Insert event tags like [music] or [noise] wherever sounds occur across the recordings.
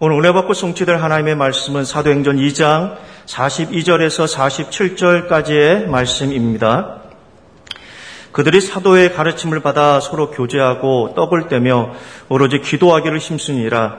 오늘 은혜 받고 성취될 하나님의 말씀은 사도행전 2장 42절에서 47절까지의 말씀입니다. 그들이 사도의 가르침을 받아 서로 교제하고 떡을 떼며 오로지 기도하기를 힘쓰니라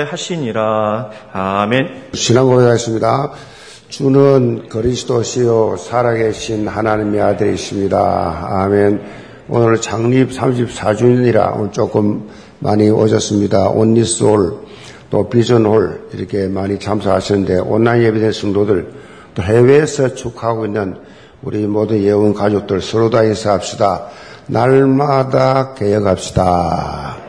하시니라. 아멘. 신앙 고백하겠습니다. 주는 그리스도시요 살아계신 하나님의 아들이십니다. 아멘. 오늘 창립 34주년이라 오늘 조금 많이 오셨습니다. 온리스홀 또 비전홀 이렇게 많이 참석하셨는데 온라인 예배된 성도들 또 해외에서 축하하고 있는 우리 모든 예원 가족들 서로 다 인사합시다. 날마다 개혁합시다.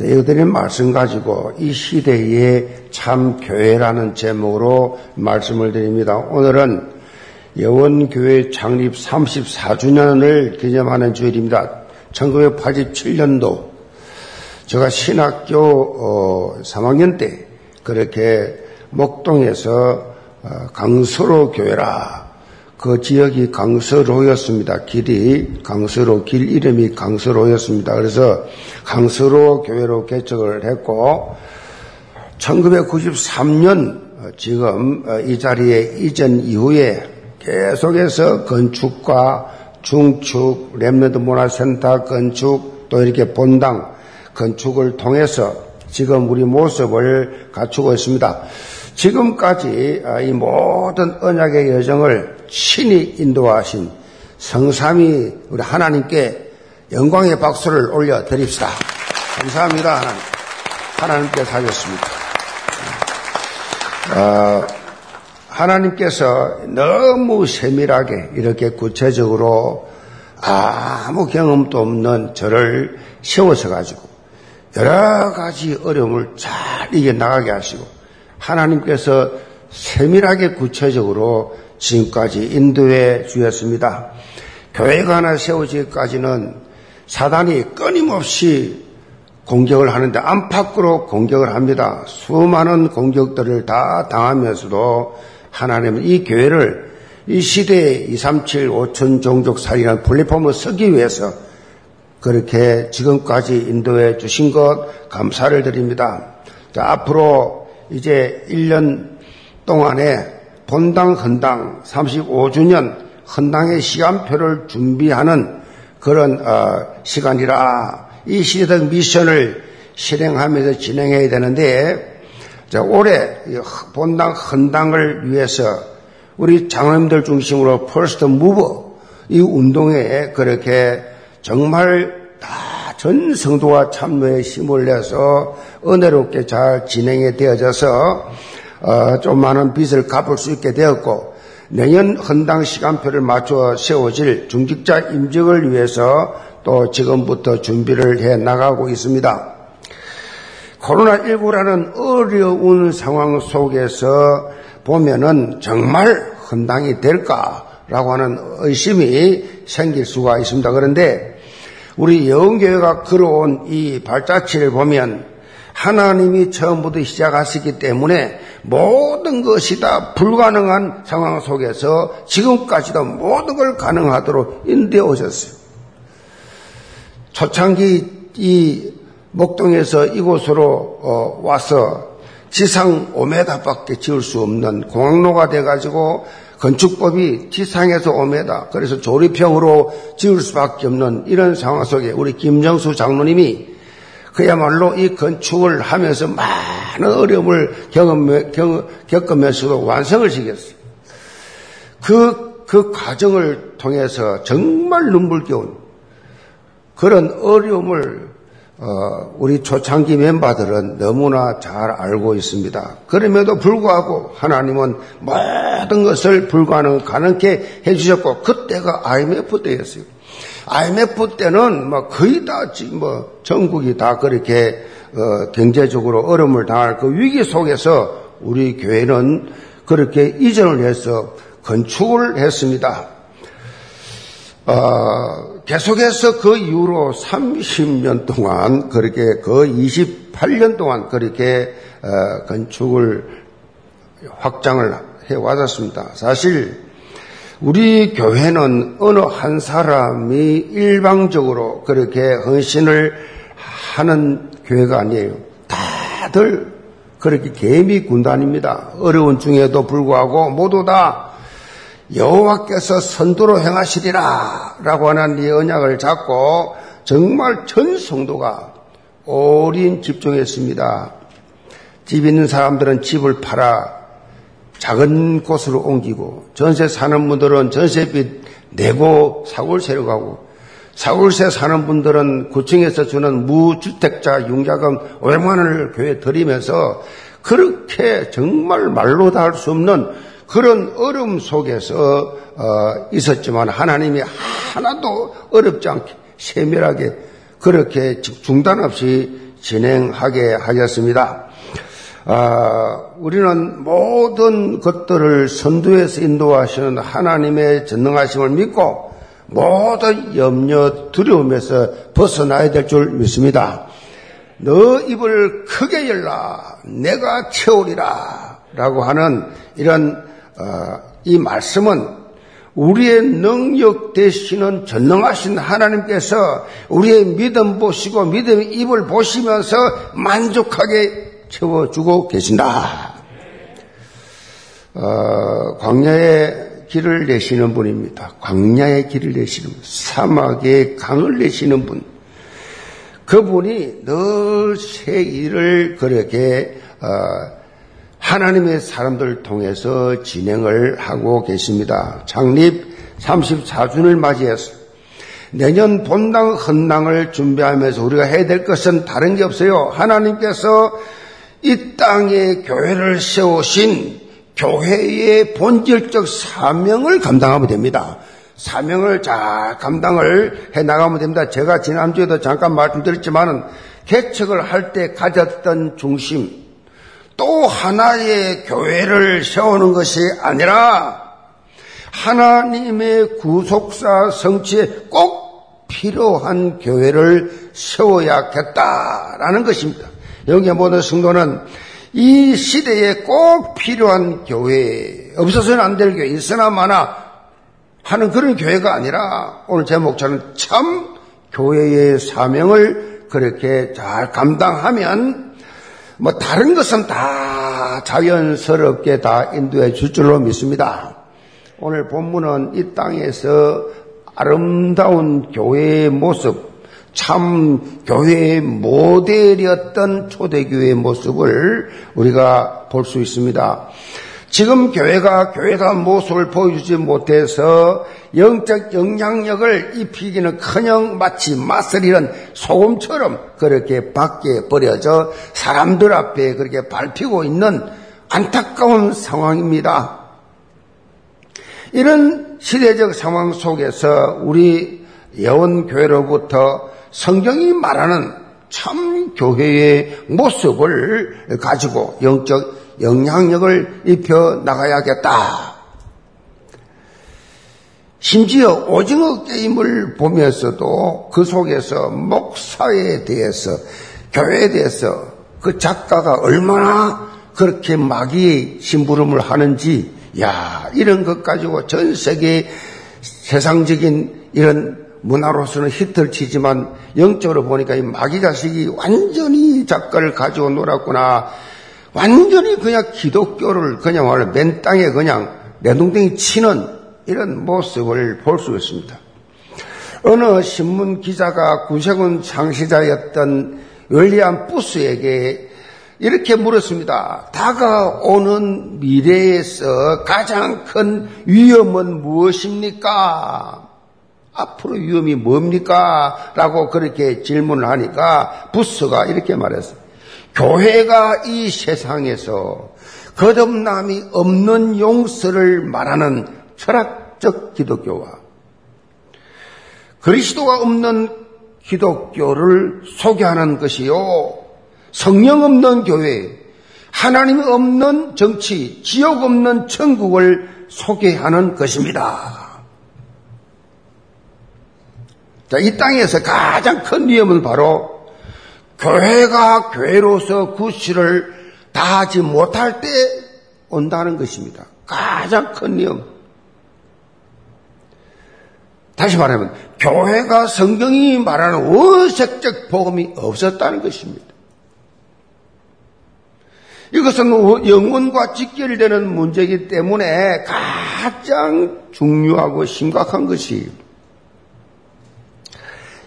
이들의 말씀 가지고 이 시대의 참 교회라는 제목으로 말씀을 드립니다. 오늘은 여원교회 창립 34주년을 기념하는 주일입니다. 1987년도 제가 신학교 어, 3학년 때 그렇게 목동에서 어, 강서로 교회라 그 지역이 강서로였습니다. 길이 강서로 길 이름이 강서로였습니다. 그래서 강서로 교회로 개척을 했고 1993년 어, 지금 어, 이 자리에 이전 이후에 계속해서 건축과 중축, 랩레드 문화센터 건축, 또 이렇게 본당 건축을 통해서 지금 우리 모습을 갖추고 있습니다. 지금까지 아, 이 모든 언약의 여정을 신이 인도하신 성삼이 우리 하나님께 영광의 박수를 올려 드립시다. 감사합니다, 하나님. 하나님께 사셨습니다. 어, 하나님께서 너무 세밀하게 이렇게 구체적으로 아무 경험도 없는 저를 세워서 가지고 여러 가지 어려움을 잘 이겨나가게 하시고 하나님께서 세밀하게 구체적으로 지금까지 인도해 주셨습니다. 교회가 하나 세워지기까지는 사단이 끊임없이 공격을 하는데 안팎으로 공격을 합니다. 수많은 공격들을 다 당하면서도 하나님은 이 교회를 이 시대에 237 5천 종족 살이라는 플랫폼을 쓰기 위해서 그렇게 지금까지 인도해 주신 것 감사를 드립니다. 자, 앞으로 이제 1년 동안에 본당 헌당 35주년 헌당의 시간표를 준비하는 그런 어, 시간이라 이 시대적 미션을 실행하면서 진행해야 되는데 자, 올해 본당 헌당을 위해서 우리 장로님들 중심으로 first mover 이 운동에 그렇게 정말 다 전 성도가 참여에 힘을 내서 은혜롭게 잘 진행이 되어져서 어, 좀 많은 빚을 갚을 수 있게 되었고 내년 헌당 시간표를 맞춰 세워질 중직자 임직을 위해서 또 지금부터 준비를 해 나가고 있습니다. 코로나19라는 어려운 상황 속에서 보면은 정말 헌당이 될까라고 하는 의심이 생길 수가 있습니다. 그런데 우리 영교회가 걸어온 이 발자취를 보면 하나님이 처음부터 시작하시기 때문에 모든 것이 다 불가능한 상황 속에서 지금까지도 모든 걸 가능하도록 인도해 오셨어요. 초창기 이 목동에서 이곳으로 어, 와서 지상 5m밖에 지을 수 없는 공항로가 돼가지고 건축법이 지상에서 5m, 그래서 조립형으로 지을 수밖에 없는 이런 상황 속에 우리 김정수 장로님이 그야말로 이 건축을 하면서 많은 어려움을 겪으면서도 완성을 시켰어요. 그, 그 과정을 통해서 정말 눈물겨운 그런 어려움을 어, 우리 초창기 멤버들은 너무나 잘 알고 있습니다. 그럼에도 불구하고 하나님은 모든 것을 불가능 가능케 해주셨고 그때가 IMF 때였어요. IMF 때는 뭐 거의 다 지금 뭐 전국이 다 그렇게 어, 경제적으로 어려움을 당할 그 위기 속에서 우리 교회는 그렇게 이전을 해서 건축을 했습니다. 어, 계속해서 그 이후로 30년 동안 그렇게 그 28년 동안 그렇게 어, 건축을 확장을 해 왔었습니다. 사실 우리 교회는 어느 한 사람이 일방적으로 그렇게 헌신을 하는 교회가 아니에요. 다들 그렇게 개미 군단입니다. 어려운 중에도 불구하고 모두 다 여호와께서 선두로 행하시리라 라고 하는 이 언약을 잡고 정말 전 성도가 오린 집중했습니다. 집 있는 사람들은 집을 팔아 작은 곳으로 옮기고 전세 사는 분들은 전세빚 내고 사골세로 가고 사골세 사는 분들은 구청에서 주는 무주택자 융자금 500만 원을 교회에 드리면서 그렇게 정말 말로 다 할 수 없는 그런 어려움 속에서 어, 있었지만 하나님이 하나도 어렵지 않게 세밀하게 그렇게 중단 없이 진행하게 하셨습니다. 아, 우리는 모든 것들을 선두에서 인도하시는 하나님의 전능하심을 믿고 모든 염려, 두려움에서 벗어나야 될 줄 믿습니다. 너 입을 크게 열라, 내가 채우리라. 라고 하는 이런, 어, 이 말씀은 우리의 능력 되시는 전능하신 하나님께서 우리의 믿음 보시고 믿음의 입을 보시면서 만족하게 채워주고 계신다. 어, 광야의 길을 내시는 분입니다. 광야의 길을 내시는 분, 사막의 강을 내시는 분. 그분이 늘 새 일을 그렇게 어, 하나님의 사람들 통해서 진행을 하고 계십니다. 창립 34주년을 맞이해서 내년 본당 헌당을 준비하면서 우리가 해야 될 것은 다른 게 없어요. 하나님께서 이 땅에 교회를 세우신 교회의 본질적 사명을 감당하면 됩니다. 사명을 잘 감당을 해 나가면 됩니다. 제가 지난주에도 잠깐 말씀드렸지만은 개척을 할 때 가졌던 중심 또 하나의 교회를 세우는 것이 아니라 하나님의 구속사 성취에 꼭 필요한 교회를 세워야겠다라는 것입니다. 여기에 모든 성도는 이 시대에 꼭 필요한 교회, 없어서는 안 될 교회, 있으나 마나 하는 그런 교회가 아니라 오늘 제 목차는 참 교회의 사명을 그렇게 잘 감당하면 뭐 다른 것은 다 자연스럽게 다 인도해 줄 줄로 믿습니다. 오늘 본문은 이 땅에서 아름다운 교회의 모습, 참 교회의 모델이었던 초대교회의 모습을 우리가 볼 수 있습니다. 지금 교회가 교회다운 모습을 보여주지 못해서 영적 영향력을 입히기는 커녕 마치 마스리는 소금처럼 그렇게 밖에 버려져 사람들 앞에 그렇게 밟히고 있는 안타까운 상황입니다. 이런 시대적 상황 속에서 우리 예원교회로부터 성경이 말하는 참 교회의 모습을 가지고 영적 영향력을 입혀 나가야겠다. 심지어 오징어 게임을 보면서도 그 속에서 목사에 대해서 교회에 대해서 그 작가가 얼마나 그렇게 마귀의 심부름을 하는지 야 이런 것 가지고 전 세계 세상적인 이런 문화로서는 히트를 치지만 영적으로 보니까 이 마귀 자식이 완전히 작가를 가지고 놀았구나. 완전히 그냥 기독교를 그냥 원래 맨 땅에 그냥 내동댕이 치는 이런 모습을 볼 수 있습니다. 어느 신문 기자가 구세군 창시자였던 윌리엄 부스에게 이렇게 물었습니다. 다가오는 미래에서 가장 큰 위험은 무엇입니까? 앞으로 위험이 뭡니까? 라고 그렇게 질문을 하니까 부스가 이렇게 말했어요. 교회가 이 세상에서 거듭남이 없는 용서를 말하는 철학적 기독교와 그리스도가 없는 기독교를 소개하는 것이요. 성령 없는 교회, 하나님이 없는 정치, 지옥 없는 천국을 소개하는 것입니다. 자, 이 땅에서 가장 큰 위험은 바로 교회가 교회로서 구실을 다하지 못할 때 온다는 것입니다. 가장 큰 위험. 다시 말하면 교회가 성경이 말하는 원색적 복음이 없었다는 것입니다. 이것은 영혼과 직결되는 문제이기 때문에 가장 중요하고 심각한 것이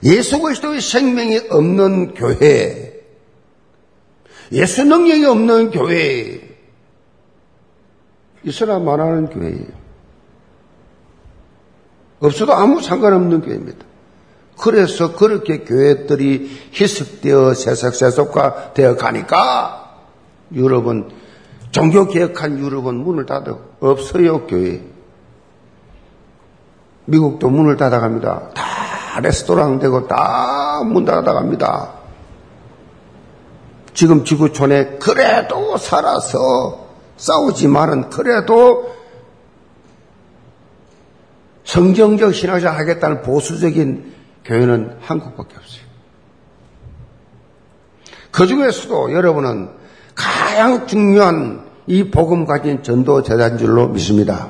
예수 그리스도의 생명이 없는 교회, 예수 능력이 없는 교회, 있어라 말하는 교회예요. 없어도 아무 상관없는 교회입니다. 그래서 그렇게 교회들이 희석되어 세속세속화 되어 가니까 유럽은 종교 개혁한 유럽은 문을 닫아 없어요 교회. 미국도 문을 닫아갑니다. 다 레스토랑 되고 다 문 닫아갑니다. 지금 지구촌에 그래도 살아서 싸우지만은 그래도 성경적 신학자 하겠다는 보수적인 교회는 한국밖에 없어요. 그 중에서도 여러분은 가장 중요한 이 복음 가진 전도 제자인 줄로 믿습니다.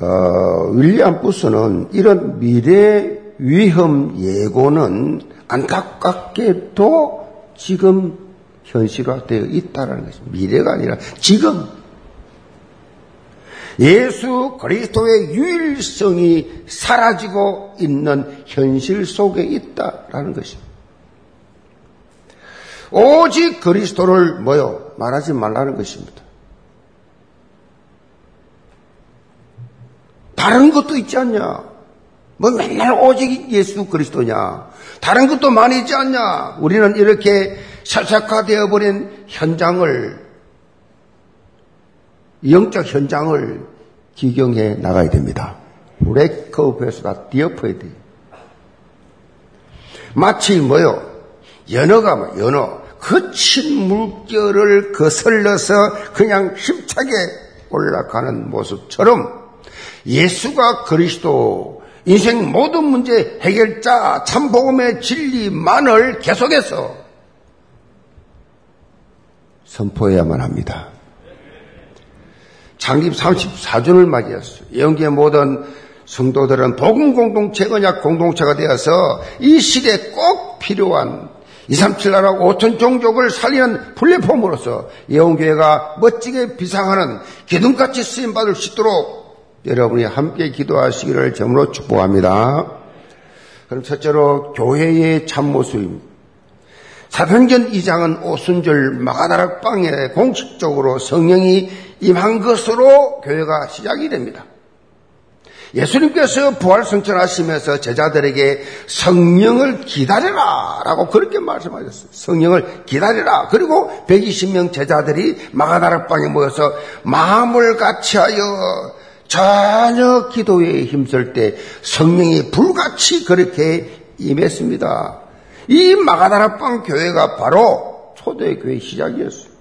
어, 윌리엄 부스는 이런 미래 위험 예고는 안타깝게도 지금 현실화되어 있다는 것입니다. 미래가 아니라 지금 예수 그리스도의 유일성이 사라지고 있는 현실 속에 있다라는 것입니다. 오직 그리스도를 뭐요? 말하지 말라는 것입니다. 다른 것도 있지 않냐? 뭐 맨날 오직 예수 그리스도냐? 다른 것도 많이 있지 않냐? 우리는 이렇게 샤샥화되어 버린 현장을 영적 현장을 기경해 나가야 됩니다. 브레이크업에서 뒤엎어야 돼요. 마치 뭐요? 연어가 뭐, 연어. 거친 물결을 거슬러서 그냥 힘차게 올라가는 모습처럼 예수가 그리스도 인생 모든 문제 해결자 참복음의 진리만을 계속해서 선포해야만 합니다. 창립 34주를 맞이했어요. 영계 모든 성도들은 복음 공동체, 언약 공동체가 되어서 이 시대에 꼭 필요한 237 나라 5천 종족을 살리는 플랫폼으로서 예언교회가 멋지게 비상하는 기둥같이 쓰임받을 수 있도록 여러분이 함께 기도하시기를 점으로 축복합니다. 그럼 첫째로 교회의 참모습입니다. 사편전 2장은 오순절 마가다락 방에 공식적으로 성령이 임한 것으로 교회가 시작이 됩니다. 예수님께서 부활 성천하시면서 제자들에게 성령을 기다려라 라고 그렇게 말씀하셨어요. 성령을 기다려라. 그리고 120명 제자들이 마가다락방에 모여서 마음을 같이하여 전혀 기도에 힘쓸 때 성령이 불같이 그렇게 임했습니다. 이 마가다라방 교회가 바로 초대교회 시작이었어요.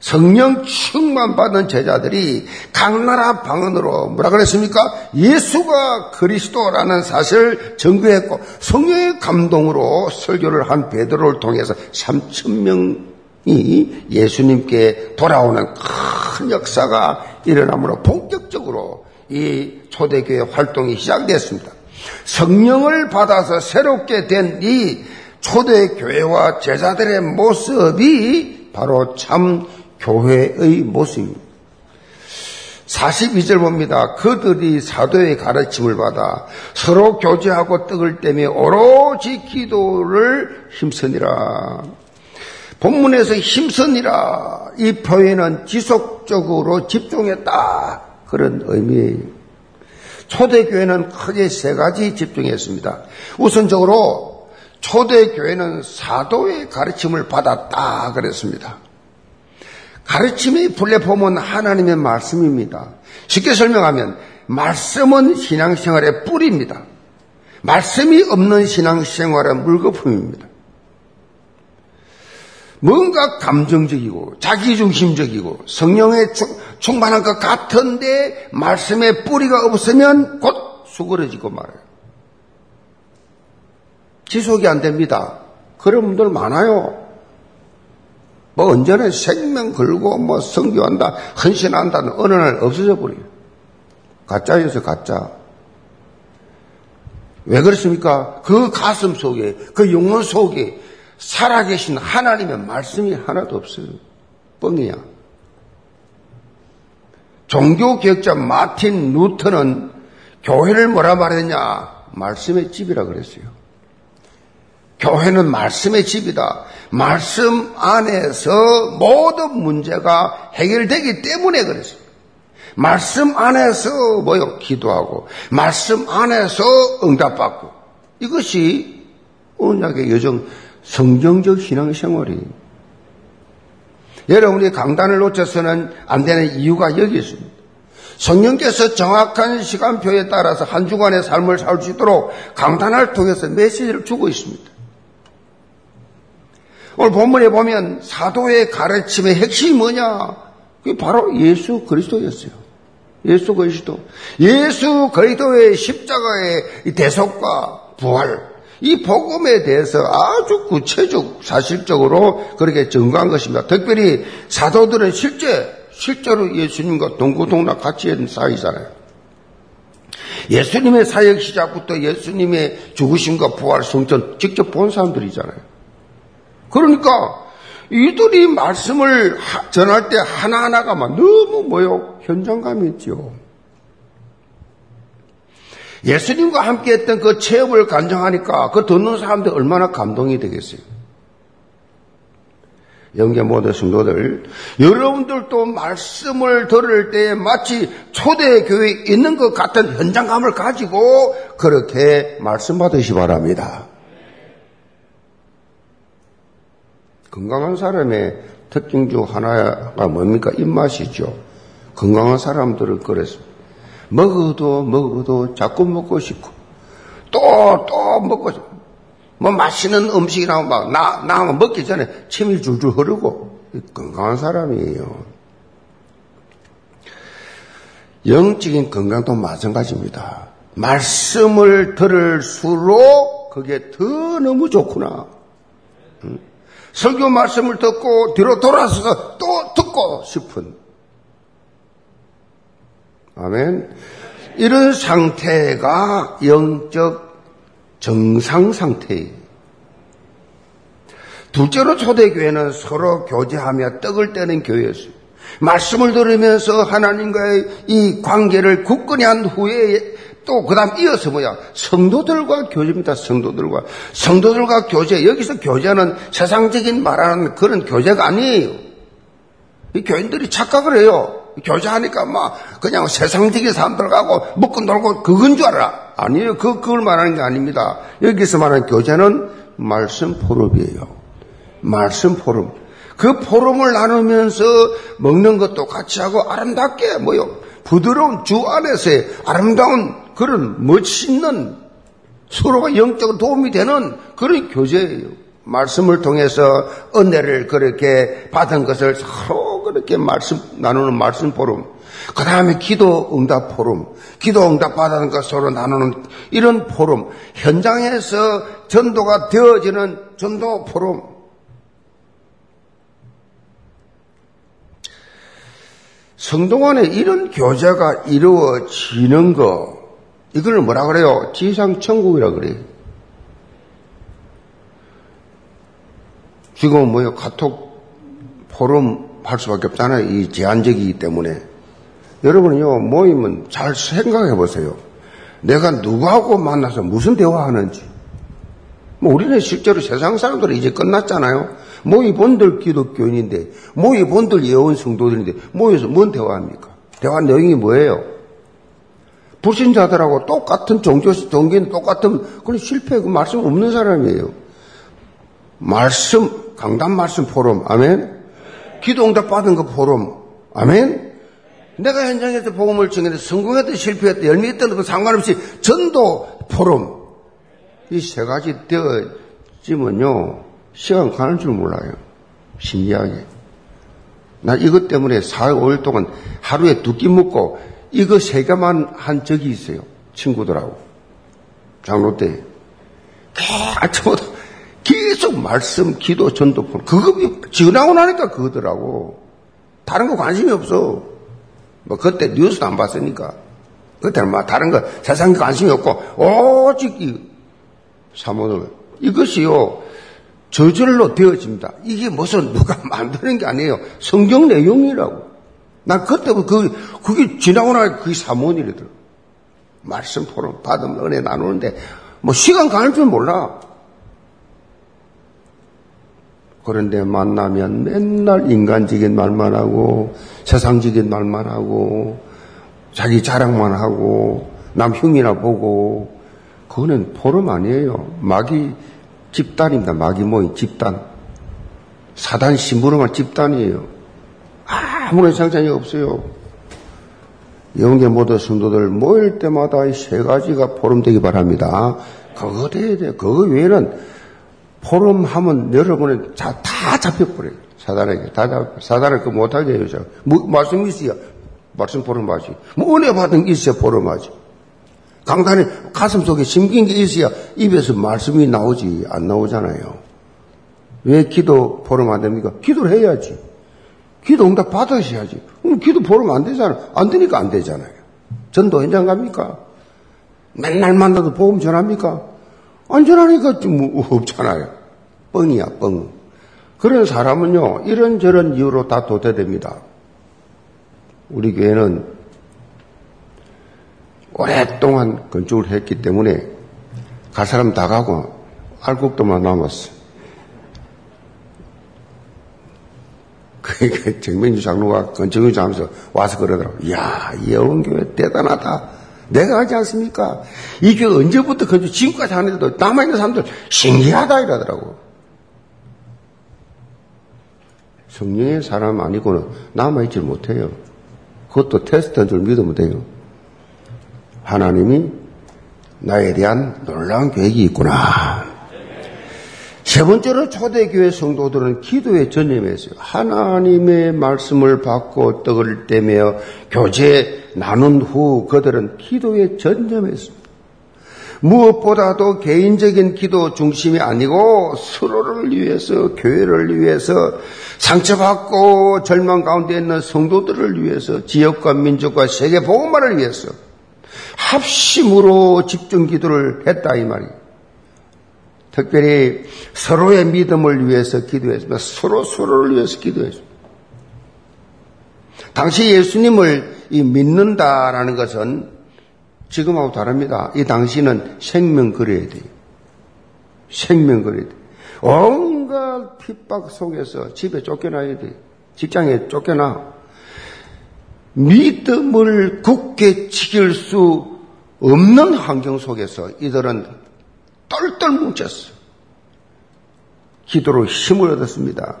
성령 충만 받은 제자들이 각 나라 방언으로 뭐라 그랬습니까? 예수가 그리스도라는 사실을 전구했고 성령의 감동으로 설교를 한 베드로를 통해서 3천 명 이 예수님께 돌아오는 큰 역사가 일어나므로 본격적으로 이 초대교회 활동이 시작됐습니다. 성령을 받아서 새롭게 된 이 초대교회와 제자들의 모습이 바로 참 교회의 모습입니다. 42절 봅니다. 그들이 사도의 가르침을 받아 서로 교제하고 떡을 떼며 오로지 기도를 힘쓰니라. 본문에서 힘쓰니라. 이 표현은 지속적으로 집중했다. 그런 의미예요. 초대교회는 크게 세 가지 집중했습니다. 우선적으로 초대교회는 사도의 가르침을 받았다 그랬습니다. 가르침의 플랫폼은 하나님의 말씀입니다. 쉽게 설명하면 말씀은 신앙생활의 뿌리입니다. 말씀이 없는 신앙생활은 물거품입니다. 뭔가 감정적이고 자기중심적이고 성령에 충만한 것 같은데 말씀의 뿌리가 없으면 곧 수그러지고 말아요. 지속이 안 됩니다. 그런 분들 많아요. 뭐 언제나 생명 걸고 뭐 성교한다, 헌신한다는 어느 날 없어져 버려요. 가짜여서 가짜. 왜 그렇습니까? 그 가슴 속에, 그 영혼 속에 살아계신 하나님의 말씀이 하나도 없어요. 뻥이야. 종교개혁자 마틴 루터는 교회를 뭐라 말했냐? 말씀의 집이라 그랬어요. 교회는 말씀의 집이다. 말씀 안에서 모든 문제가 해결되기 때문에 그랬어요. 말씀 안에서 뭐요? 기도하고, 말씀 안에서 응답받고. 이것이 언약의 여정, 성경적 신앙생활이에요. 여러분이 강단을 놓쳐서는 안 되는 이유가 여기 있습니다. 성령께서 정확한 시간표에 따라서 한 주간의 삶을 살 수 있도록 강단을 통해서 메시지를 주고 있습니다. 오늘 본문에 보면 사도의 가르침의 핵심이 뭐냐? 그게 바로 예수 그리스도였어요. 예수 그리스도. 예수 그리스도의 십자가의 대속과 부활. 이 복음에 대해서 아주 구체적, 사실적으로 그렇게 증거한 것입니다. 특별히 사도들은 실제, 실제로 예수님과 동고동락 같이 했는 사이잖아요. 예수님의 사역 시작부터 예수님의 죽으심과 부활 성전 직접 본 사람들이잖아요. 그러니까 이들이 말씀을 전할 때 하나하나가 막 너무 뭐요? 현장감이 있죠. 예수님과 함께 했던 그 체험을 간증하니까 그 듣는 사람들 얼마나 감동이 되겠어요. 영계 모든 성도들, 여러분들도 말씀을 들을 때 마치 초대교회에 있는 것 같은 현장감을 가지고 그렇게 말씀 받으시 바랍니다. 건강한 사람의 특징 중 하나가 뭡니까? 입맛이죠. 건강한 사람들은 그랬습니다. 먹어도 먹어도 자꾸 먹고 싶고 또 또 먹고 싶고 뭐 맛있는 음식이 나오면 막 나, 나오면 먹기 전에 침이 줄줄 흐르고 건강한 사람이에요. 영적인 건강도 마찬가지입니다. 말씀을 들을수록 그게 더 너무 좋구나. 설교 말씀을 듣고 뒤로 돌아서서 또 듣고 싶은 아멘. 이런 상태가 영적 정상 상태예요. 둘째로 초대교회는 서로 교제하며 떡을 떼는 교회였어요. 말씀을 들으면서 하나님과의 이 관계를 굳건히 한 후에 또 그다음 이어서 뭐야 성도들과 교제입니다. 성도들과 성도들과 교제 여기서 교제는 세상적인 말하는 그런 교제가 아니에요. 이 교인들이 착각을 해요. 교제하니까 막 그냥 세상적인 사람들하고 먹고 놀고 그건 줄 알아. 아니에요. 그, 그걸 말하는 게 아닙니다. 여기서 말하는 교제는 말씀 포럼이에요. 말씀 포럼. 그 포럼을 나누면서 먹는 것도 같이 하고 아름답게 뭐요. 부드러운 주 안에서의 아름다운 그런 멋있는 서로가 영적으로 도움이 되는 그런 교제예요. 말씀을 통해서 은혜를 그렇게 받은 것을 서로 그렇게 말씀, 나누는 말씀 포럼. 그 다음에 기도 응답 포럼. 기도 응답 받는 것 서로 나누는 이런 포럼. 현장에서 전도가 되어지는 전도 포럼. 성동안에 이런 교제가 이루어지는 거, 이걸 뭐라 그래요? 지상천국이라 그래요. 지금 뭐요? 카톡 포럼 할 수밖에 없잖아요. 이 제한적이기 때문에. 여러분은요, 모임은 잘 생각해 보세요. 내가 누구하고 만나서 무슨 대화하는지. 뭐 우리는 실제로 세상 사람들은 이제 끝났잖아요. 모이 본들 기독교인인데, 모이 본들 예원 성도들인데, 모여서 뭔 대화합니까? 대화 내용이 뭐예요? 불신자들하고 똑같은 종교, 종교는 똑같은 그런 실패, 그 말씀 없는 사람이에요. 말씀, 강단 말씀 포럼, 아멘? 기도 응답 받은 거 포럼. 아멘? 내가 현장에서 복음을 증언해 성공했든 실패했든 열매했든 그 상관없이 전도 포럼. 이 세 가지 되어지면요. 시간 가는 줄 몰라요. 신기하게. 나 이것 때문에 4, 5일 동안 하루에 두 끼 먹고 이거 세 개만 한 적이 있어요. 친구들하고. 장로 때. 아침부터 계속 말씀, 기도, 전도, 그거 지나고 나니까 그거더라고. 다른 거 관심이 없어. 뭐 그때 뉴스도 안 봤으니까. 그때는 막 다른 거 세상 관심이 없고 오직 이 사모를 이것이요 저절로 되어집니다. 이게 무슨 누가 [laughs] 만드는 게 아니에요. 성경 내용이라고. 난 그때부터 그, 그게 지나고 나니까 그게 사모니래더라. 말씀 포럼 받으면 은혜 나누는데 뭐 시간 가는 줄 몰라. 그런데 만나면 맨날 인간적인 말만 하고 세상적인 말만 하고 자기 자랑만 하고 남 흉이나 보고 그거는 포럼 아니에요. 마귀 집단입니다. 마귀 모임 집단. 사단 심부름한 집단이에요. 아무런 상관이 없어요. 영계 모든 성도들 모일 때마다 이 세 가지가 포럼되기 바랍니다. 그거 돼야 돼. 그거 외에는 포럼하면 여러분은 다, 다 잡혀버려요. 사단에게. 다 잡혀. 사단을 그 못하게 해요. 뭐, 말씀 있어야 말씀 포럼하지. 뭐 은혜 받은 게 있어야 포럼하지. 강단에 가슴 속에 심긴 게 있어야 입에서 말씀이 나오지. 안 나오잖아요. 왜 기도 포럼 안 됩니까? 기도를 해야지. 기도 응답 받으셔야지. 그럼 기도 포럼 안 되잖아. 안 되니까 안 되잖아요. 전도 현장 갑니까? 맨날 만나도 복음 전합니까? 안전하니까 뭐 없잖아요. 뻥이야, 뻥. 그런 사람은요, 이런저런 이유로 다 도태됩니다. 우리 교회는 오랫동안 건축을 했기 때문에 갈 사람 다 가고 알곡도만 남았어. [laughs] 그러니까 정명주 장로가 건축을 하면서 와서 그러더라고. 이야, 이 여원교회 대단하다. 내가 하지 않습니까? 이 교회 언제부터 건축 지금까지 하는데도 남아있는 사람들 신기하다 이러더라고. 성령의 사람 아니고는 남아있질 못해요. 그것도 테스트한 줄 믿으면 돼요. 하나님이 나에 대한 놀라운 계획이 있구나. 세 번째로 초대교회 성도들은 기도에 전념했어요. 하나님의 말씀을 받고 떡을 떼며 교제 나눈 후 그들은 기도에 전념했습니다. 무엇보다도 개인적인 기도 중심이 아니고 서로를 위해서, 교회를 위해서, 상처받고 절망 가운데 있는 성도들을 위해서, 지역과 민족과 세계 복음만을 위해서 합심으로 집중 기도를 했다 이 말이에요. 특별히 서로의 믿음을 위해서 기도했습니다. 서로 서로를 위해서 기도했습니다. 당시 예수님을 믿는다라는 것은 지금하고 다릅니다. 이 당시는 생명 그려야 돼요. 생명 그려야 돼요. 온갖 핍박 속에서 집에 쫓겨나야 돼요. 직장에 쫓겨나. 믿음을 굳게 지킬 수 없는 환경 속에서 이들은 똘똘 뭉쳤어. 기도로 힘을 얻었습니다.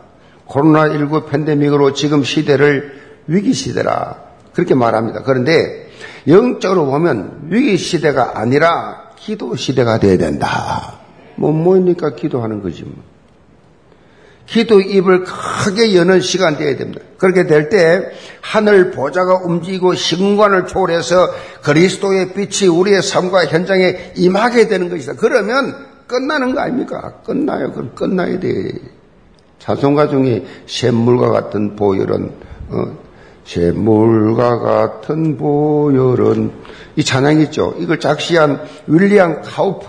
코로나19 팬데믹으로 지금 시대를 위기 시대라 그렇게 말합니다. 그런데 영적으로 보면 위기 시대가 아니라 기도 시대가 돼야 된다. 뭐 뭐니까 기도하는 거지 뭐. 기도 입을 크게 여는 시간 되어야 됩니다. 그렇게 될 때 하늘 보좌가 움직이고 시공간을 초월해서 그리스도의 빛이 우리의 삶과 현장에 임하게 되는 것이다. 그러면 끝나는 거 아닙니까? 끝나요. 그럼 끝나야 돼. 찬송가 중에 샘물과 같은 보혈은 어, 샘물과 같은 보혈은 이 찬양 있죠. 이걸 작시한 윌리엄 카우프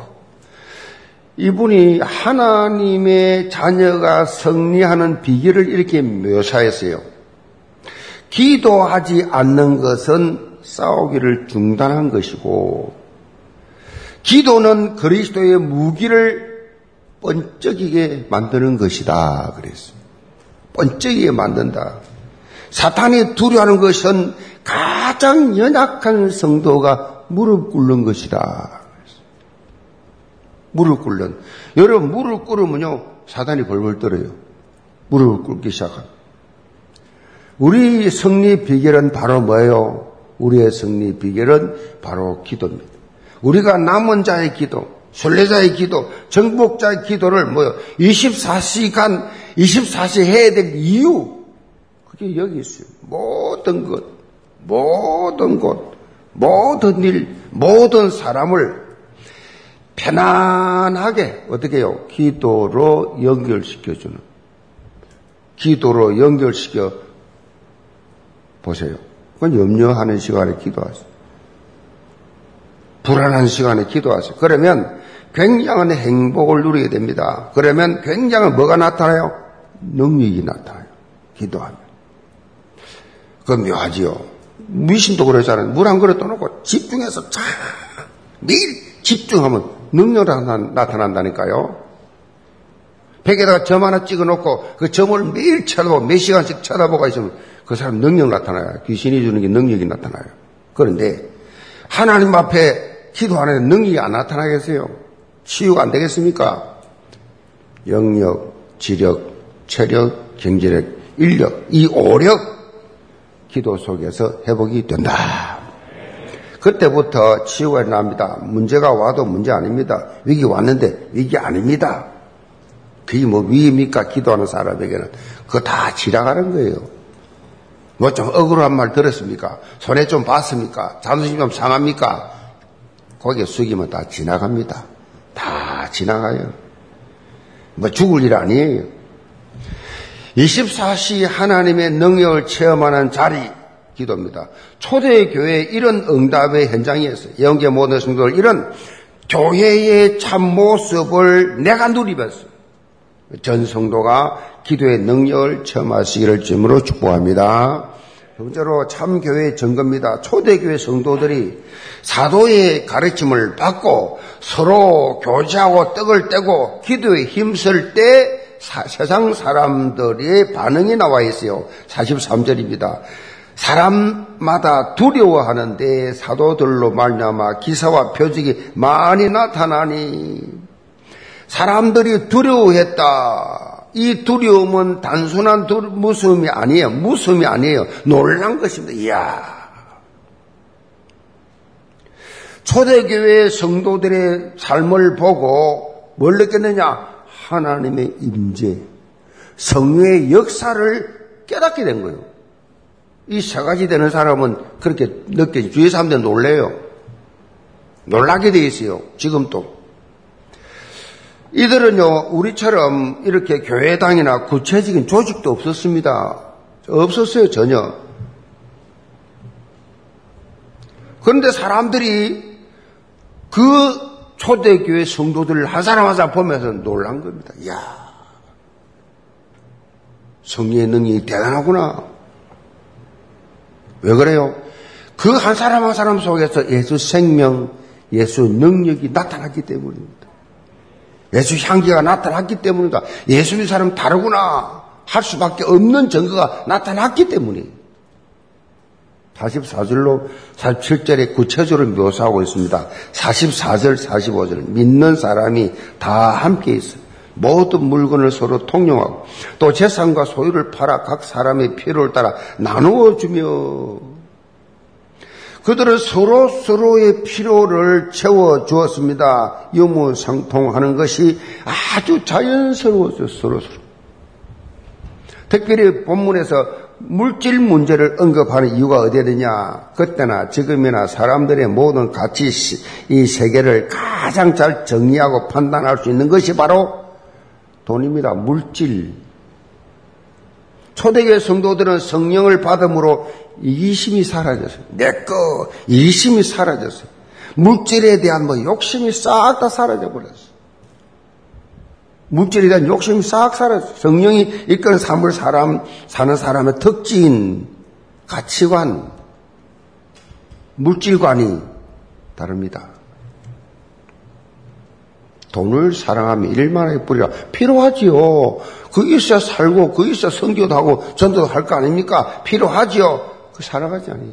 이분이 하나님의 자녀가 승리하는 비결을 이렇게 묘사했어요. 기도하지 않는 것은 싸우기를 중단한 것이고, 기도는 그리스도의 무기를 번쩍이게 만드는 것이다. 그랬어요. 번쩍이게 만든다. 사탄이 두려워하는 것은 가장 연약한 성도가 무릎 꿇는 것이다. 무릎 꿇는. 여러분, 무릎 꿇으면요, 사단이 벌벌 떨어요. 무릎을 꿇기 시작합니다. 우리 승리 비결은 바로 뭐예요? 우리의 승리 비결은 바로 기도입니다. 우리가 남은 자의 기도, 순례자의 기도, 정복자의 기도를 뭐요? 24시간, 24시 해야 될 이유, 그게 여기 있어요. 모든 것, 모든 곳, 모든 일, 모든 사람을 편안하게, 어떻게 해요? 기도로 연결시켜주는. 기도로 연결시켜 보세요. 그건 염려하는 시간에 기도하세요. 불안한 시간에 기도하세요. 그러면 굉장한 행복을 누리게 됩니다. 그러면 굉장한 뭐가 나타나요? 능력이 나타나요. 기도하면. 그건 묘하지요. 미신도 그러잖아요. 물 한 그릇 떠놓고 집중해서 자 매일 집중하면 능력 나타난다니까요. 벽에다가 점 하나 찍어 놓고 그 점을 매일 쳐다보고 몇 시간씩 쳐다보고 있으면 그 사람 능력 나타나요. 귀신이 주는 게 능력이 나타나요. 그런데 하나님 앞에 기도 하는 능력이 안 나타나겠어요? 치유가 안 되겠습니까? 영력, 지력, 체력, 경제력, 인력, 이 오력 기도 속에서 회복이 된다. 그때부터 치유가 납니다. 문제가 와도 문제 아닙니다. 위기 왔는데 위기 아닙니다. 그게 뭐 위입니까? 기도하는 사람에게는. 그거 다 지나가는 거예요. 뭐 좀 억울한 말 들었습니까? 손해 좀 봤습니까? 자존심 좀 상합니까? 거기에 숙이면 다 지나갑니다. 다 지나가요. 뭐 죽을 일 아니에요. 24시 하나님의 능력을 체험하는 자리 기도입니다. 초대 교회 이런 응답의 현장이었어요. 영계 모든 성도들 이런 교회의 참 모습을 내가 누리면서 전 성도가 기도의 능력을 체험하시기를 주으로 축복합니다. 번째로 참교회 증거입니다. 초대교회 성도들이 사도의 가르침을 받고 서로 교제하고 떡을 떼고 기도에 힘쓸 때 사, 세상 사람들의 반응이 나와 있어요. 43절입니다. 사람마다 두려워하는데 사도들로 말미암아 기사와 표적이 많이 나타나니 사람들이 두려워했다. 이 두려움은 단순한 무서움이 아니에요. 무서움이 아니에요. 놀란 것입니다. 이야. 초대교회 성도들의 삶을 보고 뭘 느꼈느냐? 하나님의 임재, 성령의 역사를 깨닫게 된 거예요. 이 세 가지 되는 사람은 그렇게 느껴지. 주위 사람들 놀래요. 놀라게 돼 있어요. 지금도. 이들은요, 우리처럼 이렇게 교회당이나 구체적인 조직도 없었습니다. 없었어요, 전혀. 그런데 사람들이 그 초대교회 성도들을 한 사람 한 사람 보면서 놀란 겁니다. 이야, 성령의 능력이 대단하구나. 왜 그래요? 그 한 사람 한 사람 속에서 예수 생명, 예수 능력이 나타났기 때문입니다. 예수 향기가 나타났기 때문이다. 예수님 사람 다르구나 할 수밖에 없는 증거가 나타났기 때문이에요. 44절로 47절에 구체적으로 묘사하고 있습니다. 44절, 45절. 믿는 사람이 다 함께 있어요. 모든 물건을 서로 통용하고 또 재산과 소유를 팔아 각 사람의 필요를 따라 나누어 주며 그들은 서로 서로의 필요를 채워 주었습니다. 유무상통하는 것이 아주 자연스러웠어요. 서로 서로. 특별히 본문에서 물질 문제를 언급하는 이유가 어디에느냐? 그때나 지금이나 사람들의 모든 가치 이 세계를 가장 잘 정리하고 판단할 수 있는 것이 바로 돈입니다. 물질. 초대교회 성도들은 성령을 받음으로 이기심이 사라졌어요. 내꺼 이기심이 사라졌어요. 물질에 대한 뭐 욕심이 싹 다 사라져 버렸어요. 물질에 대한 욕심이 싹 사라져. 성령이 이끄는 삶을 사람, 사는 사람의 특징, 가치관, 물질관이 다릅니다. 돈을 사랑하면 일만의 뿌리라. 필요하지요. 그 있어야 살고, 그 있어야 성교도 하고, 전도도 할 거 아닙니까? 필요하지요. 그 사랑하지 않아요.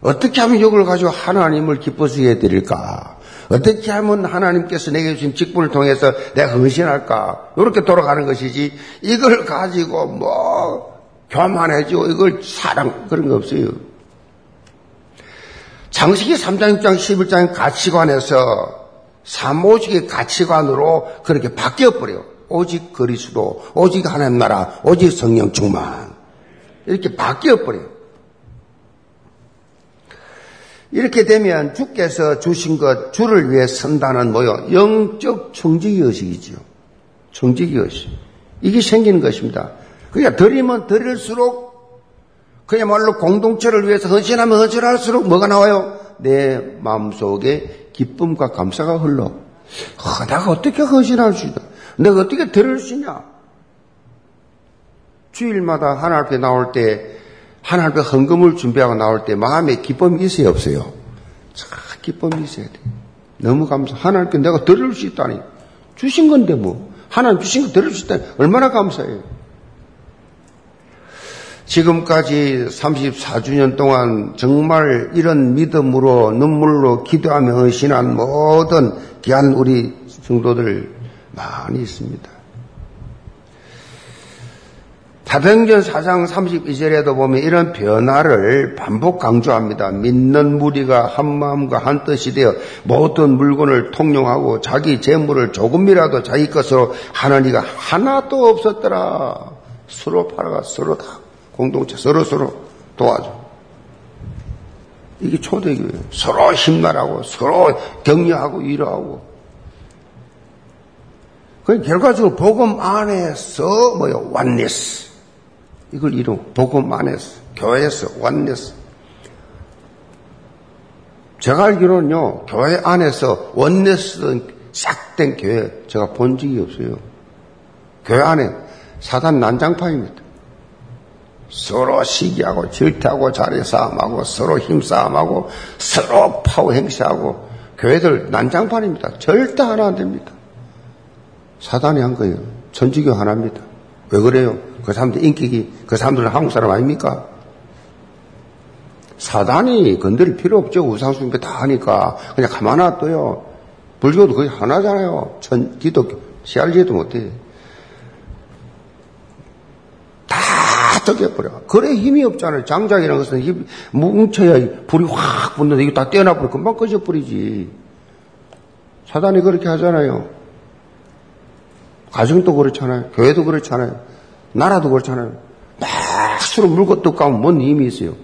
어떻게 하면 이걸 가지고 하나님을 기뻐지게 해드릴까? 어떻게 하면 하나님께서 내게 주신 직분을 통해서 내가 헌신할까? 이렇게 돌아가는 것이지 이걸 가지고 뭐 교만해지고 이걸 사랑 그런 거 없어요. 장식이 3장, 6장, 11장 가치관에서 사모직의 가치관으로 그렇게 바뀌어버려요. 오직 그리스도, 오직 하나님 나라, 오직 성령 충만. 이렇게 바뀌어버려요. 이렇게 되면 주께서 주신 것, 주를 위해 선다는 뭐요? 영적 청지의식이죠. 청지의식. 이게 생기는 것입니다. 그러니까 드리면 드릴수록 그야말로 공동체를 위해서 헌신하면 헌신할수록 뭐가 나와요? 내 마음속에 기쁨과 감사가 흘러. 아, 내가 어떻게 헌신할 수 있다? 내가 어떻게 드릴 수 있냐? 주일마다 하나님 앞에 나올 때, 하나님 앞에 헌금을 준비하고 나올 때 마음에 기쁨이 있어요, 없어요? 참 기쁨이 있어야 돼. 너무 감사. 하나님께 내가 드릴 수 있다니. 주신 건데 뭐. 하나님 주신 거 드릴 수 있다니. 얼마나 감사해요. 지금까지 34주년 동안 정말 이런 믿음으로 눈물로 기도하며 헌신한 모든 귀한 우리 성도들 많이 있습니다. 사도행전 4장 32절에도 보면 이런 변화를 반복 강조합니다. 믿는 무리가 한 마음과 한 뜻이 되어 모든 물건을 통용하고 자기 재물을 조금이라도 자기 것으로 하는 이가 하나도 없었더라. 서로 팔아가 서로 다 공동체 서로 서로 도와줘. 이게 초대교회예요. 서로 힘나라고 서로 격려하고 위로하고. 그 결과적으로 복음 안에서 뭐요? 원네스. 이걸 이루 복음 안에서 교회에서 원네스. 제가 알기로는요 교회 안에서 원네스 싹된 교회 제가 본 적이 없어요. 교회 안에 사단 난장판입니다. 서로 시기하고 질투하고 자리 싸움하고 서로 힘 싸움하고 서로 파워 행사하고 교회들 난장판입니다. 절대 하나 안 됩니다. 사단이 한 거예요. 전지교 하나입니다. 왜 그래요? 그 사람들 인격이 그 사람들은 한국 사람 아닙니까? 사단이 건드릴 필요 없죠. 우상숭배 다 하니까 그냥 가만 놔둬요. 불교도 거의 하나잖아요. 전 기독교 씨알지도 못해. 뜯겨버려. 그래 힘이 없잖아요. 장작이라는 것은 힘, 뭉쳐야 불이 확 붙는데 이거 다 떼어놔버려. 금방 꺼져버리지. 사단이 그렇게 하잖아요. 가정도 그렇잖아요. 교회도 그렇잖아요. 나라도 그렇잖아요. 막 서로 물고 뜯가면 뭔 힘이 있어요.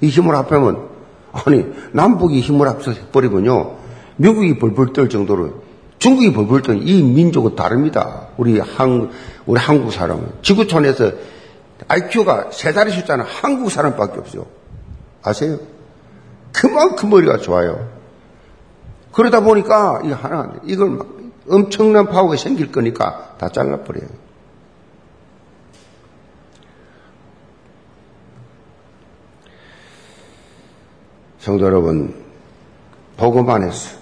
이 힘을 합하면, 아니, 남북이 힘을 합쳐버리면요. 미국이 벌벌 떨 정도로 중국이 벌벌 떨, 이 민족은 다릅니다. 우리 한, 우리 한국 사람은. 지구촌에서 IQ가 세 자리 숫자는 한국 사람밖에 없죠. 아세요? 그만큼 머리가 좋아요. 그러다 보니까 이 하나 이걸 엄청난 파워가 생길 거니까 다 잘라버려요. 성도 여러분, 복음 안에서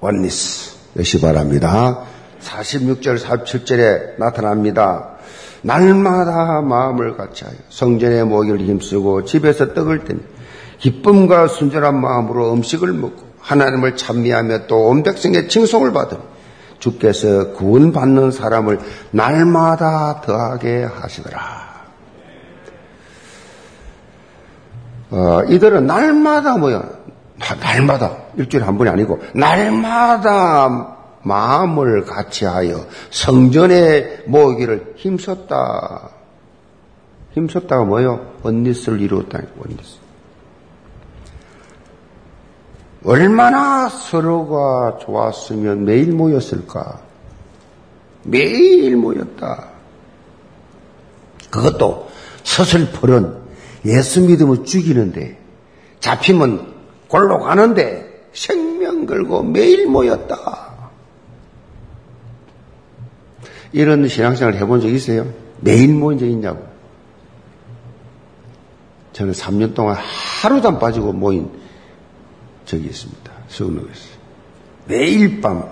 원리스 여시 바랍니다. 46절, 47절에 나타납니다. 날마다 마음을 같이하여 성전의 모기를 힘쓰고 집에서 떡을 떼니 기쁨과 순전한 마음으로 음식을 먹고 하나님을 찬미하며 또 온 백성의 칭송을 받으니 주께서 구원받는 사람을 날마다 더하게 하시더라. 어, 이들은 날마다 뭐야? 날마다 일주일에 한 번이 아니고 날마다 마음을 같이하여 성전에 모으기를 힘썼다. 힘썼다가 뭐요? 원리스를 이루었다. 원리스. 얼마나 서로가 좋았으면 매일 모였을까? 매일 모였다. 그것도 서슬퍼런 예수 믿음을 죽이는데 잡히면 골로 가는데 생명 걸고 매일 모였다. 이런 신앙생활 해본 적 있어요? 매일 모인 적 있냐고. 저는 3년 동안 하루도 안 빠지고 모인 적이 있습니다. 서울역에서. 매일 밤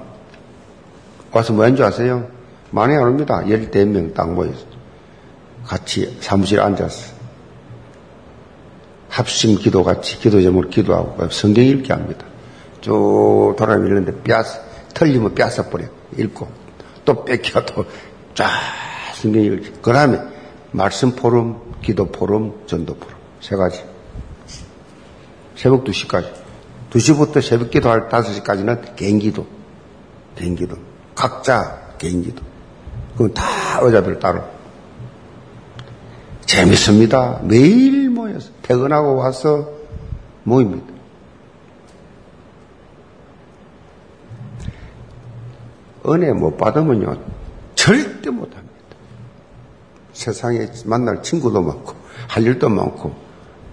와서 뭐 한 줄 아세요? 많이 안 옵니다. 14명 딱 모여서. 같이 사무실에 앉아서. 합심 기도 같이 기도 제목을 기도하고 성경 읽기 합니다. 쭉 돌아밀는데 뼈스, 틀리면 뼈서 버려. 읽고. 또 뺏겨 도 쫙 성경 읽기. 그 다음에 말씀 포럼 기도 포럼, 전도 포럼. 세 가지. 새벽 2시까지. 2시부터 새벽 기도할 5시까지는 개인 기도. 개인 기도. 각자 개인 기도. 그건 다 의자들 따로. 재밌습니다. 매일 모여서 퇴근하고 와서 모입니다. 은혜 못 받으면요, 절대 못 합니다. 세상에 만날 친구도 많고, 할 일도 많고,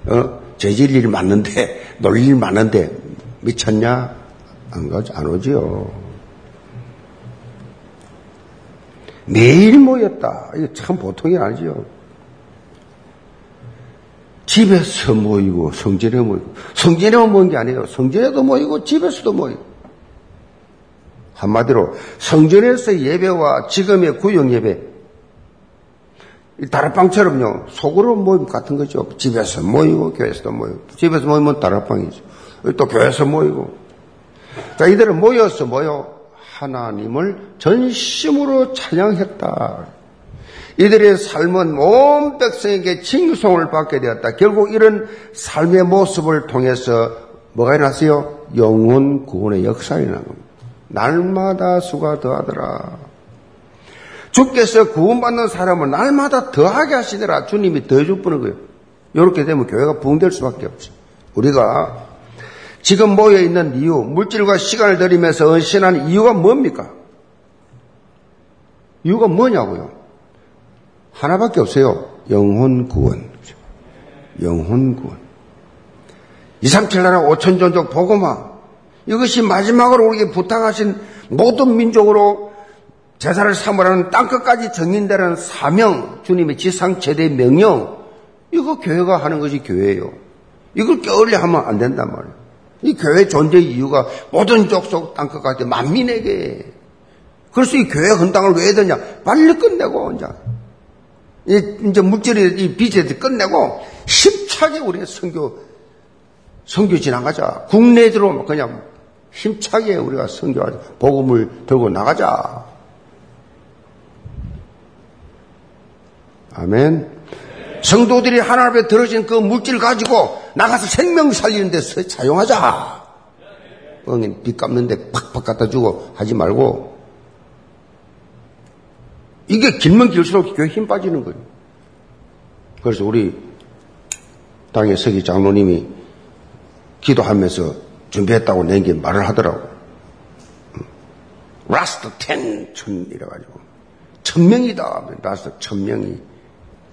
어, 죄질 일이 많는데, 놀릴 일 많은데, 미쳤냐? 안 가지, 안 오지요. 매일 모였다. 이거 참 보통이 아니지요. 집에서 모이고, 성전에 모이고, 성전에만 모인 게 아니에요. 성전에도 모이고, 집에서도 모이고. 한마디로 성전에서 예배와 지금의 구역 예배 다락방처럼요 속으로 모임 같은 거죠. 집에서 모이고 교회에서도 모이고 집에서 모이면 다락방이죠. 또 교회에서 모이고 자 이들은 모여서 모여 하나님을 전심으로 찬양했다. 이들의 삶은 온 백성에게 칭송을 받게 되었다. 결국 이런 삶의 모습을 통해서 뭐가 일어났어요? 영혼 구원의 역사가 일어난 겁니다. 날마다 수가 더하더라. 주께서 구원받는 사람을 날마다 더하게 하시더라. 주님이 더해줄 뿐인 거예요. 이렇게 되면 교회가 부흥될 수밖에 없죠. 우리가 지금 모여 있는 이유, 물질과 시간을 들이면서 헌신한 이유가 뭡니까? 이유가 뭐냐고요? 하나밖에 없어요. 영혼 구원. 영혼 구원. 237 나라 5천 종족 복음화. 이것이 마지막으로 우리에게 부탁하신 모든 민족으로 제사를 삼으라는 땅끝까지 정인되는 사명, 주님의 지상 최대 명령, 이거 교회가 하는 것이 교회예요. 이걸 게을리 하면 안 된단 말이에요. 이 교회 존재 이유가 모든 족속 땅끝까지 만민에게. 그래서 이 교회 헌당을 왜 해야 되냐? 빨리 끝내고, 이제. 이제 물질이, 이 빚에 끝내고, 힘차게 우리가 성교, 성교 지나가자. 국내에 들어오면 그냥 힘차게 우리가 성교하자. 복음을 들고 나가자. 아멘. 성도들이 하나님 앞에 들어진 그 물질 가지고 나가서 생명 살리는 데 사용하자. 뻥인 빚 갚는데 팍팍 갖다 주고 하지 말고. 이게 길면 길수록 교회 힘 빠지는 거예요. 그래서 우리 당의 서기 장로님이 기도하면서 준비했다고 내게 말을 하더라고. 라스트 텐천 이래가지고 천명이다. 라스트 천명이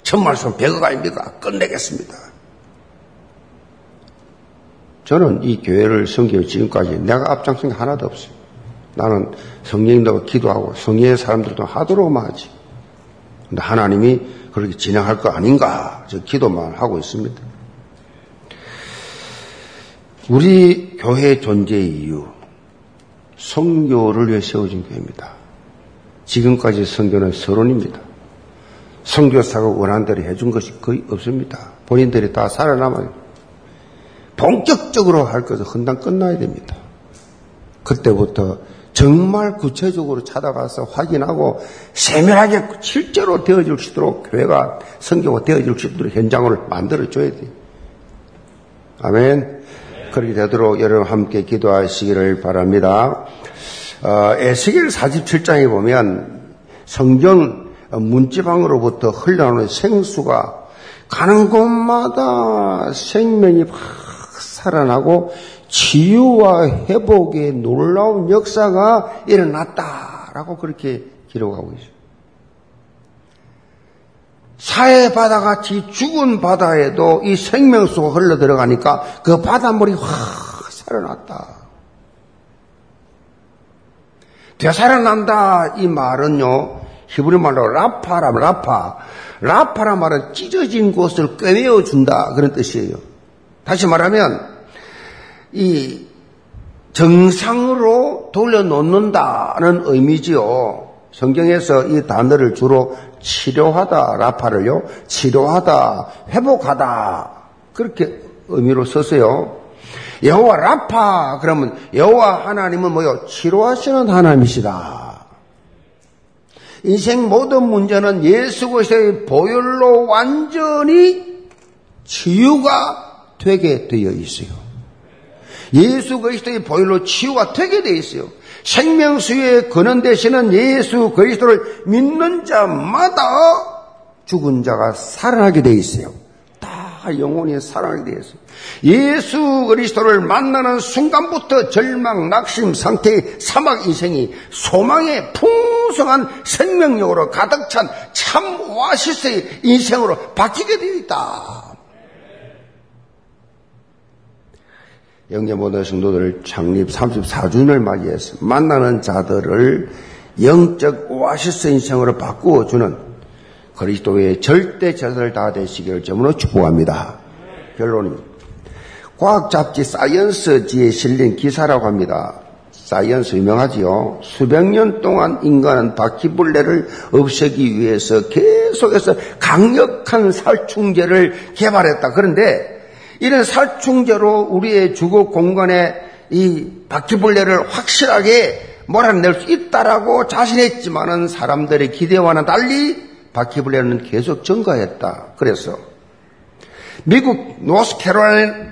천말씀 백억 아닙니까? 끝내겠습니다. 저는 이 교회를 섬겨 지금까지 내가 앞장선 게 하나도 없어요. 나는 성령님도 기도하고 성령의 사람들도 하도록만 하지. 근데 하나님이 그렇게 진행할 거 아닌가? 저 기도만 하고 있습니다. 우리 교회 존재의 이유, 성교를 위해 세워진 교회입니다. 지금까지 성교는 서론입니다. 성교사가 원한 대로 해준 것이 거의 없습니다. 본인들이 다 살아남아요. 본격적으로 할 것은 헌당 끝나야 됩니다. 그때부터 정말 구체적으로 찾아가서 확인하고 세밀하게 실제로 되어질 수 있도록 교회가 성교가 되어질 수 있도록 현장을 만들어줘야 돼요. 아멘. 그렇게 되도록 여러분 함께 기도하시기를 바랍니다. 어, 에스겔 47장에 보면 성경 문지방으로부터 흘러나오는 생수가 가는 곳마다 생명이 확 살아나고 치유와 회복의 놀라운 역사가 일어났다라고 그렇게 기록하고 있어요. 사해 바다같이 죽은 바다에도 이 생명수가 흘러 들어가니까 그 바닷물이 확 살아났다. 되살아난다 이 말은요 히브리 말로 라파라 라파 라파라 말은 찢어진 곳을 꿰매어 준다 그런 뜻이에요. 다시 말하면 이 정상으로 돌려놓는다는 의미지요. 성경에서 이 단어를 주로 치료하다, 라파를요, 치료하다, 회복하다, 그렇게 의미로 썼어요. 여호와 라파, 그러면 여호와 하나님은 뭐요? 치료하시는 하나님이시다. 인생 모든 문제는 예수 그리스도의 보혈로 완전히 치유가 되게 되어 있어요. 예수 그리스도의 보혈로 치유가 되게 되어 있어요. 생명수의 근원 되시는 예수 그리스도를 믿는 자마다 죽은 자가 살아나게 되어 있어요. 다 영혼이 살아나게 되어 있어요. 예수 그리스도를 만나는 순간부터 절망, 낙심 상태의 사막 인생이 소망의 풍성한 생명력으로 가득 찬 참 오아시스의 인생으로 바뀌게 되어 있다. 영계 모든 성도들 창립 34주년을 맞이해서 만나는 자들을 영적 오아시스 인생으로 바꾸어 주는 그리스도의 절대 제자들 다 되시기를 점으로 축복합니다. 결론입니다. 과학 잡지 사이언스지에 실린 기사라고 합니다. 사이언스 유명하지요. 수백 년 동안 인간은 바퀴벌레를 없애기 위해서 계속해서 강력한 살충제를 개발했다. 그런데 이런 살충제로 우리의 주거 공간에 이 바퀴벌레를 확실하게 몰아낼 수 있다라고 자신했지만은 사람들의 기대와는 달리 바퀴벌레는 계속 증가했다. 그래서 미국 노스캐롤라이나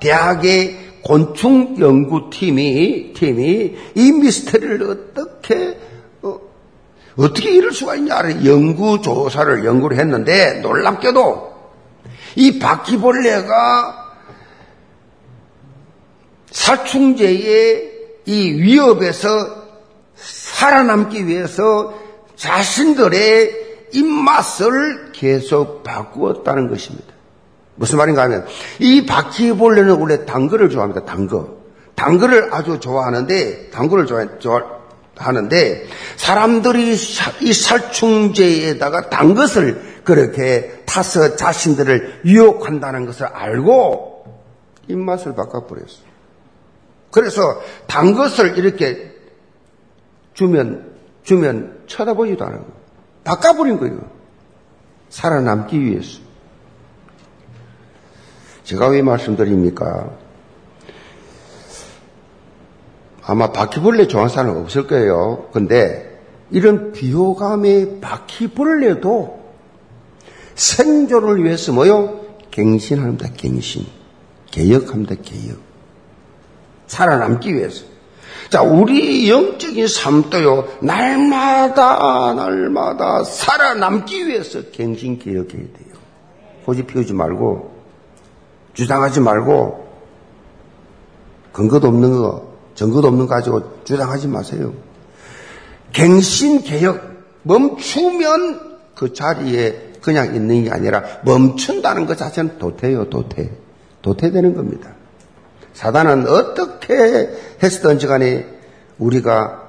대학의 곤충 연구팀이 팀이 이 미스터리를 어떻게 어, 떻게 이럴 수가 있냐 연구 조사를 연구를 했는데 놀랍게도 이 바퀴벌레가 살충제의 이 위협에서 살아남기 위해서 자신들의 입맛을 계속 바꾸었다는 것입니다. 무슨 말인가 하면 이 바퀴벌레는 원래 단 거를 좋아합니다. 단 거. 단 거를 아주 좋아하는데 단 거를 좋아 하는데 사람들이 이 살충제에다가 단 것을 그렇게 타서 자신들을 유혹한다는 것을 알고 입맛을 바꿔버렸어요. 그래서 단 것을 이렇게 주면 주면 쳐다보지도 않은 거예요. 바꿔버린 거예요. 살아남기 위해서. 제가 왜 말씀드립니까? 아마 바퀴벌레 좋아하는 사람은 없을 거예요. 근데 이런 비호감의 바퀴벌레도 생존을 위해서 뭐요? 갱신합니다. 갱신. 개혁합니다. 개혁. 살아남기 위해서. 자, 우리 영적인 삶도요, 날마다, 날마다 살아남기 위해서 갱신 개혁해야 돼요. 고집 피우지 말고, 주장하지 말고, 근거도 없는 거, 증거도 없는 거 가지고 주장하지 마세요. 갱신 개혁, 멈추면 그 자리에 그냥 있는 게 아니라 멈춘다는 것 자체는 도태요, 도태. 도태되는 겁니다. 사단은 어떻게 했든지 간에 우리가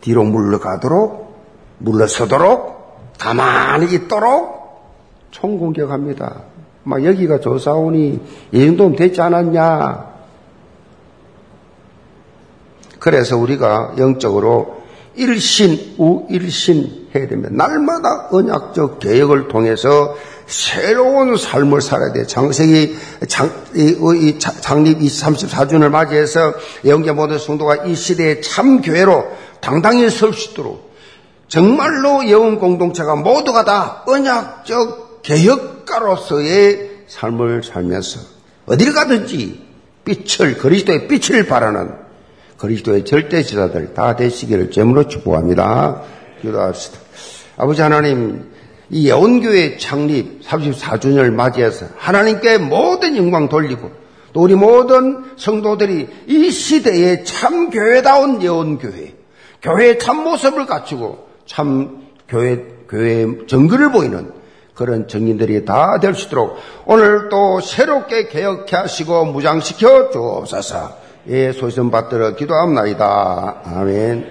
뒤로 물러가도록, 물러서도록, 가만히 있도록 총공격합니다. 막 여기가 조사원이 이 정도면 되지 않았냐? 그래서 우리가 영적으로 일신, 우일신 해야 됩니다. 날마다 언약적 개혁을 통해서 새로운 삶을 살아야 돼. 장세기 장, 이, 이, 장립 34주년을 맞이해서 영계 모든 성도가 이 시대의 참 교회로 당당히 설 수 있도록 정말로 영혼 공동체가 모두가 다 언약적 개혁가로서의 삶을 살면서 어딜 가든지 빛을 그리스도의 빛을 바라는 그리스도의 절대 지사들 다 되시기를 제물로 축복합니다. 기도합시다. 아버지 하나님 이 예원교회 창립 34주년을 맞이해서 하나님께 모든 영광 돌리고 또 우리 모든 성도들이 이 시대에 참 교회다운 예원교회, 교회의 참 모습을 갖추고 참 교회, 교회의 정글을 보이는 그런 정인들이 다 될 수 있도록 오늘 또 새롭게 개혁해 하시고 무장시켜 주옵소서. 예, 소신 받들어 기도합니다. 아멘.